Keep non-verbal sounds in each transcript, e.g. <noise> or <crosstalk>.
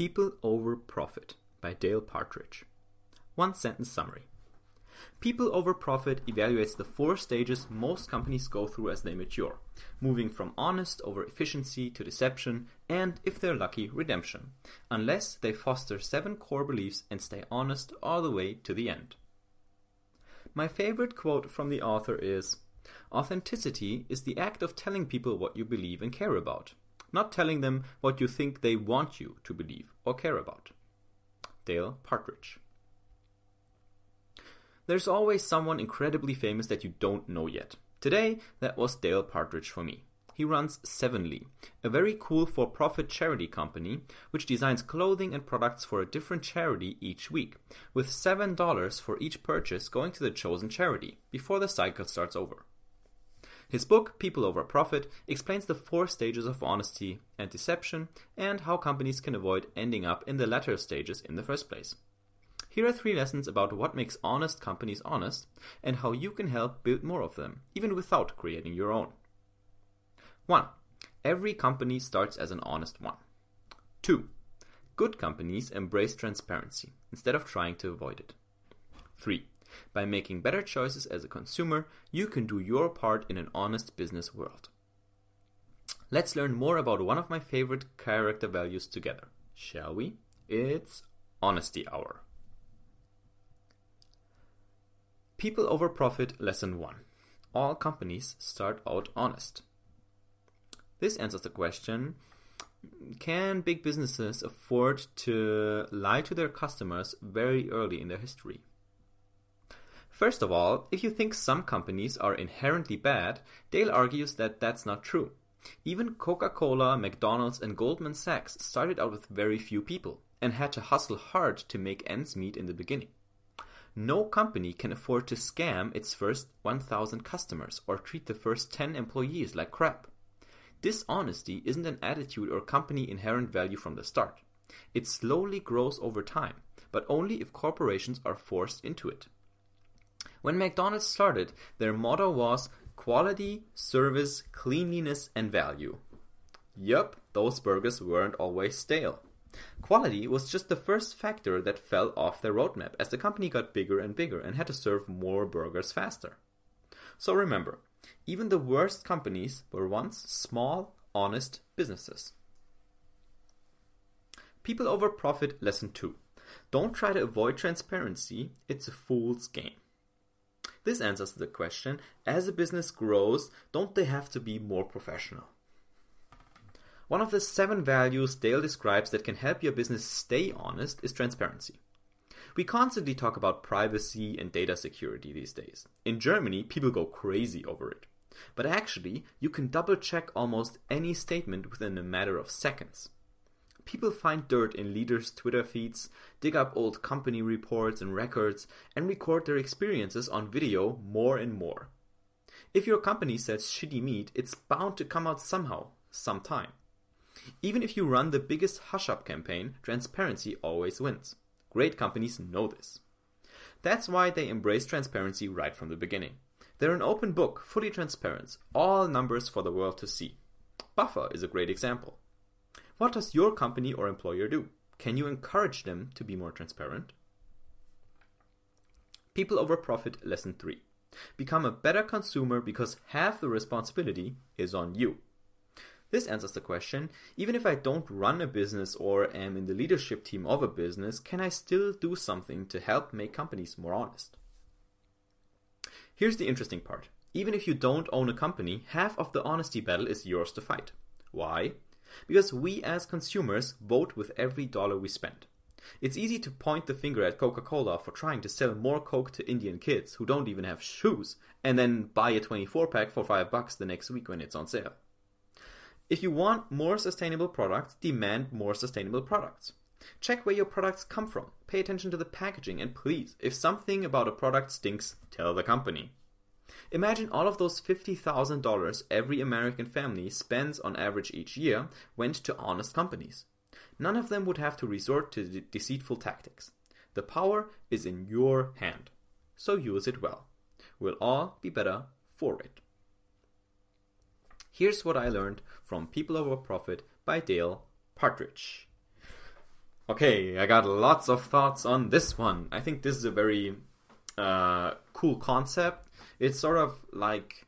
People Over Profit by Dale Partridge. One sentence summary. People Over Profit evaluates the four stages most companies go through as they mature, moving from honest over efficiency to deception and, if they're lucky, redemption, unless they foster seven core beliefs and stay honest all the way to the end. My favorite quote from the author is Authenticity is the act of telling people what you believe and care about not telling them what you think they want you to believe or care about. Dale Partridge. There's always someone incredibly famous that you don't know yet. Today, that was Dale Partridge for me. He runs Sevenly, a very cool for profit charity company which designs clothing and products for a different charity each week, with $7 for each purchase going to the chosen charity before the cycle starts over. His book, People Over Profit, explains the four stages of honesty and deception and how companies can avoid ending up in the latter stages in the first place. Here are three lessons about what makes honest companies honest and how you can help build more of them, even without creating your own. 1. Every company starts as an honest one. 2. Good companies embrace transparency instead of trying to avoid it. 3. By making better choices as a consumer, you can do your part in an honest business world. Let's learn more about one of my favorite character values together, shall we? It's Honesty Hour. People over Profit Lesson 1 All companies start out honest. This answers the question Can big businesses afford to lie to their customers very early in their history? First of all, if you think some companies are inherently bad, Dale argues that that's not true. Even Coca Cola, McDonald's, and Goldman Sachs started out with very few people and had to hustle hard to make ends meet in the beginning. No company can afford to scam its first 1,000 customers or treat the first 10 employees like crap. Dishonesty isn't an attitude or company inherent value from the start. It slowly grows over time, but only if corporations are forced into it. When McDonald's started, their motto was quality, service, cleanliness, and value. Yup, those burgers weren't always stale. Quality was just the first factor that fell off their roadmap as the company got bigger and bigger and had to serve more burgers faster. So remember, even the worst companies were once small, honest businesses. People over profit lesson 2. Don't try to avoid transparency, it's a fool's game. This answers the question as a business grows, don't they have to be more professional? One of the seven values Dale describes that can help your business stay honest is transparency. We constantly talk about privacy and data security these days. In Germany, people go crazy over it. But actually, you can double check almost any statement within a matter of seconds. People find dirt in leaders' Twitter feeds, dig up old company reports and records, and record their experiences on video more and more. If your company sells shitty meat, it's bound to come out somehow, sometime. Even if you run the biggest hush up campaign, transparency always wins. Great companies know this. That's why they embrace transparency right from the beginning. They're an open book, fully transparent, all numbers for the world to see. Buffer is a great example. What does your company or employer do? Can you encourage them to be more transparent? People over profit lesson 3. Become a better consumer because half the responsibility is on you. This answers the question even if I don't run a business or am in the leadership team of a business, can I still do something to help make companies more honest? Here's the interesting part even if you don't own a company, half of the honesty battle is yours to fight. Why? Because we as consumers vote with every dollar we spend. It's easy to point the finger at Coca Cola for trying to sell more Coke to Indian kids who don't even have shoes and then buy a 24 pack for 5 bucks the next week when it's on sale. If you want more sustainable products, demand more sustainable products. Check where your products come from. Pay attention to the packaging and please, if something about a product stinks, tell the company. Imagine all of those $50,000 every American family spends on average each year went to honest companies. None of them would have to resort to de- deceitful tactics. The power is in your hand, so use it well. We'll all be better for it. Here's what I learned from People Over Profit by Dale Partridge. Okay, I got lots of thoughts on this one. I think this is a very uh, cool concept. It's sort of like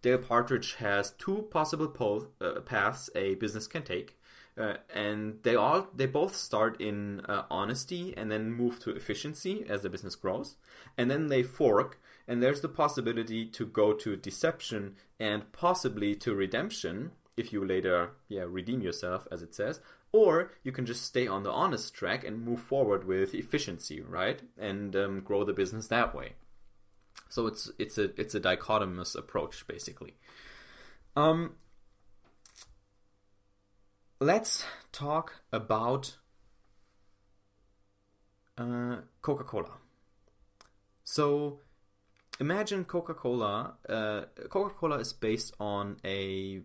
Dale Partridge has two possible po- uh, paths a business can take. Uh, and they all they both start in uh, honesty and then move to efficiency as the business grows and then they fork and there's the possibility to go to deception and possibly to redemption if you later yeah redeem yourself as it says or you can just stay on the honest track and move forward with efficiency right and um, grow the business that way so it's it's a it's a dichotomous approach basically um, let's talk about uh, Coca Cola. So imagine Coca Cola. Uh, Coca Cola is based on a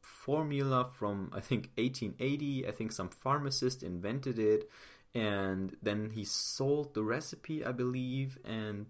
formula from I think 1880. I think some pharmacist invented it, and then he sold the recipe, I believe, and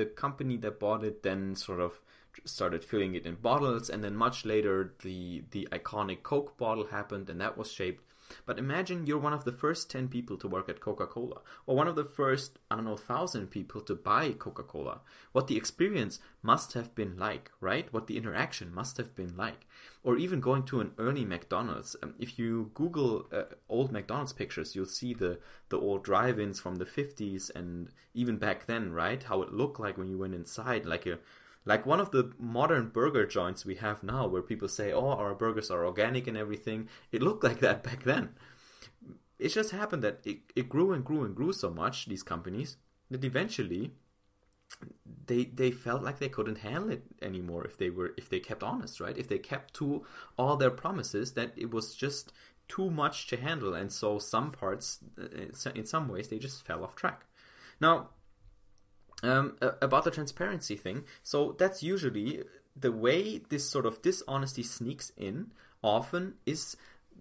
the company that bought it then sort of started filling it in bottles and then much later the the iconic coke bottle happened and that was shaped but imagine you're one of the first 10 people to work at Coca-Cola or one of the first I don't know 1000 people to buy Coca-Cola. What the experience must have been like right? What the interaction must have been like. Or even going to an early McDonald's. Um, if you google uh, old McDonald's pictures you'll see the the old drive-ins from the 50s and even back then right? How it looked like when you went inside like a like one of the modern burger joints we have now where people say oh our burgers are organic and everything. It looked like that <laughs> back then. It just happened that it, it grew and grew and grew so much these companies that eventually they they felt like they couldn't handle it anymore if they were if they kept honest right? If they kept to all their promises that it was just too much to handle and so some parts uh, in some ways they just fell off track. Now um, about the transparency thing. So that's usually the way this sort of dishonesty sneaks in. Often is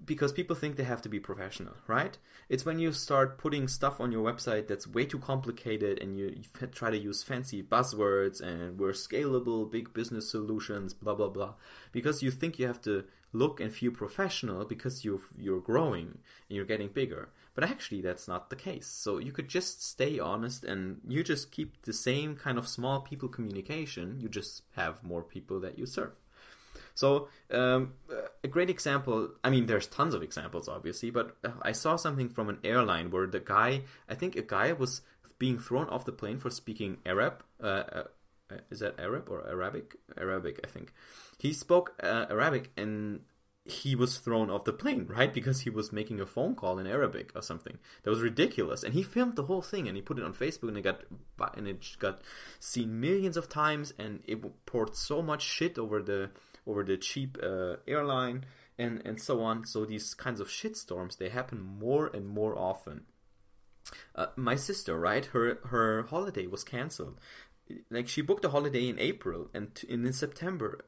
because people think they have to be professional, right? It's when you start putting stuff on your website that's way too complicated and you, try to use fancy buzzwords and we're scalable, big business solutions, blah blah blah, because you think you have to look and feel professional because you you're growing and you're getting bigger. But actually, that's not the case. So you could just stay honest and you just keep the same kind of small people communication. You just have more people that you serve. So um, a great example. I mean, there's tons of examples, obviously, but uh, I saw something from an airline where the guy, I think a guy was being thrown off the plane for speaking Arab. Uh, uh, is that Arab or Arabic? Arabic, I think. He spoke uh, Arabic and he was thrown off the plane, <laughs> right? Because he was making a phone call in Arabic or something. That was ridiculous. And he filmed the whole thing and he put it on Facebook and it got and it got seen millions of times and it poured so much shit over the over the cheap uh, airline and and so on. So these kinds of shitstorms they happen more and more often. Uh, my sister, right? Her her holiday was canceled. Like she booked a holiday in April and, t- in September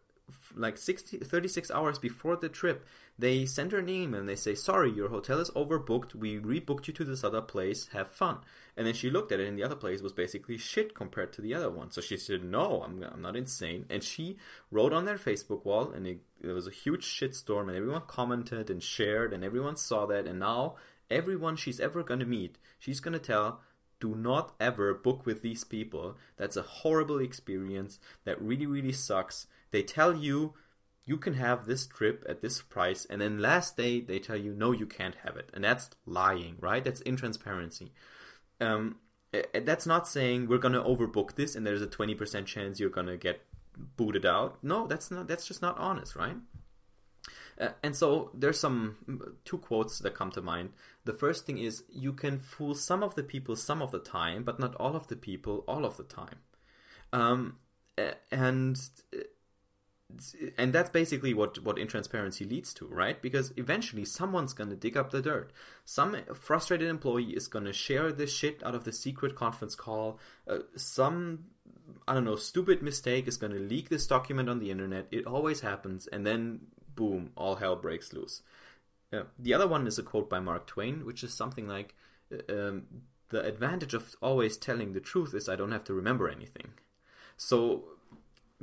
like 60, 36 hours before the trip, they send her an email and they say, Sorry, your hotel is overbooked. We rebooked you to this other place. Have fun. And then she looked at it, and the other place was basically shit compared to the other one. So she said, No, I'm, I'm not insane. And she wrote on their Facebook wall, and it, it was a huge shitstorm, and everyone commented and shared, and everyone saw that. And now, everyone she's ever to meet, she's to tell, do not ever book with these people. That's a horrible experience. That really, really sucks. They tell you you can have this trip at this price, and then last day they tell you no, you can't have it, and that's lying, right? That's intransparency. Um, that's not saying we're gonna overbook this, and there's a twenty percent chance you're gonna get booted out. No, that's not. That's just not honest, right? Uh, and so there's some two quotes that come to mind. The first thing is you can fool some of the people some of the time, but not all of the people all of the time. Um, and and that's basically what what intransparency leads to right? Because eventually someone's going to dig up the dirt. Some frustrated employee is going to share the shit out of the secret conference call. Uh, some i don't know stupid mistake is going to leak this document on the internet. It always happens and then boom all hell breaks loose. Uh, the other one is a quote by mark twain which is something like uh, um, the advantage of always telling the truth is i don't have to remember anything. So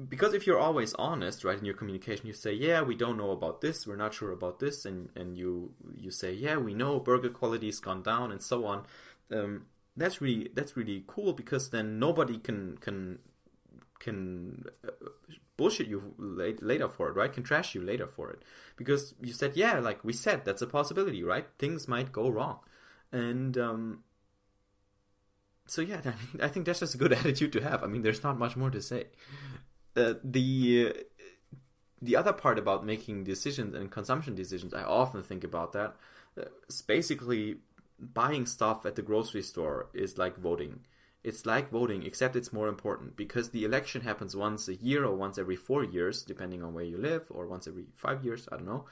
because if you're always honest, right, in your communication, you say, "Yeah, we don't know about this. We're not sure about this," and and you you say, "Yeah, we know burger quality has gone down," and so on. Um, that's really that's really cool because then nobody can can can uh, bullshit you later for it, right? Can trash you later for it because you said, "Yeah, like we said, that's a possibility, right? Things might go wrong," and um, so yeah, <laughs> I think that's just a good <laughs> attitude to have. I mean, there's not much more to say. Uh, the the other part about making decisions and consumption decisions, I often think about that. Uh, it's basically buying stuff at the grocery store is like voting. It's like voting, except it's more important because the election happens once a year or once every four years, depending on where you live, or once every five years. I don't know,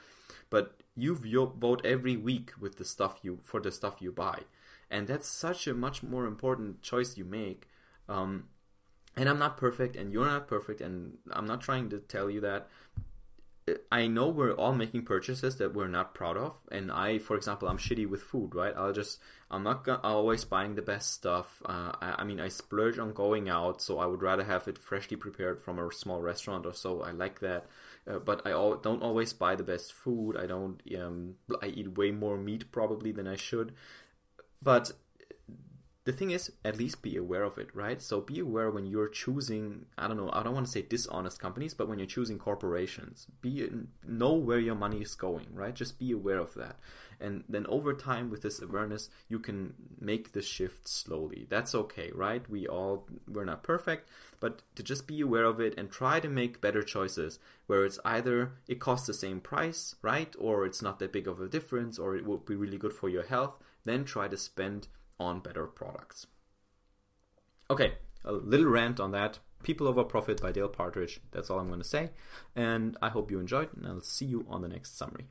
but you vote every week with the stuff you for the stuff you buy, and that's such a much more important choice you make. Um, and I'm not perfect, and you're not perfect, and I'm not trying to tell you that. I know we're all making purchases that we're not proud of, and I, for example, I'm shitty with food, right? I'll just, I'm not always buying the best stuff. Uh, I, I, mean, I splurge on going out, so I would rather have it freshly prepared from a small restaurant or so. I like that, uh, but I al- don't always buy the best food. I don't, um, I eat way more meat probably than I should, but the thing is, at least be aware of it, right? So be aware when you're choosing, I don't know, I don't want to say dishonest companies, but when you're choosing corporations, be know where your money is going, right? Just be aware of that. And then over time with this awareness, you can make the shift slowly. That's okay, right? We all we're not perfect, but to just be aware of it and try to make better choices where it's either it costs the same price, right? Or it's not that big of a difference or it will be really good for your health, then try to spend on better products. Okay, a little rant on that. People Over Profit by Dale Partridge. That's all I'm going to say. And I hope you enjoyed, and I'll see you on the next summary.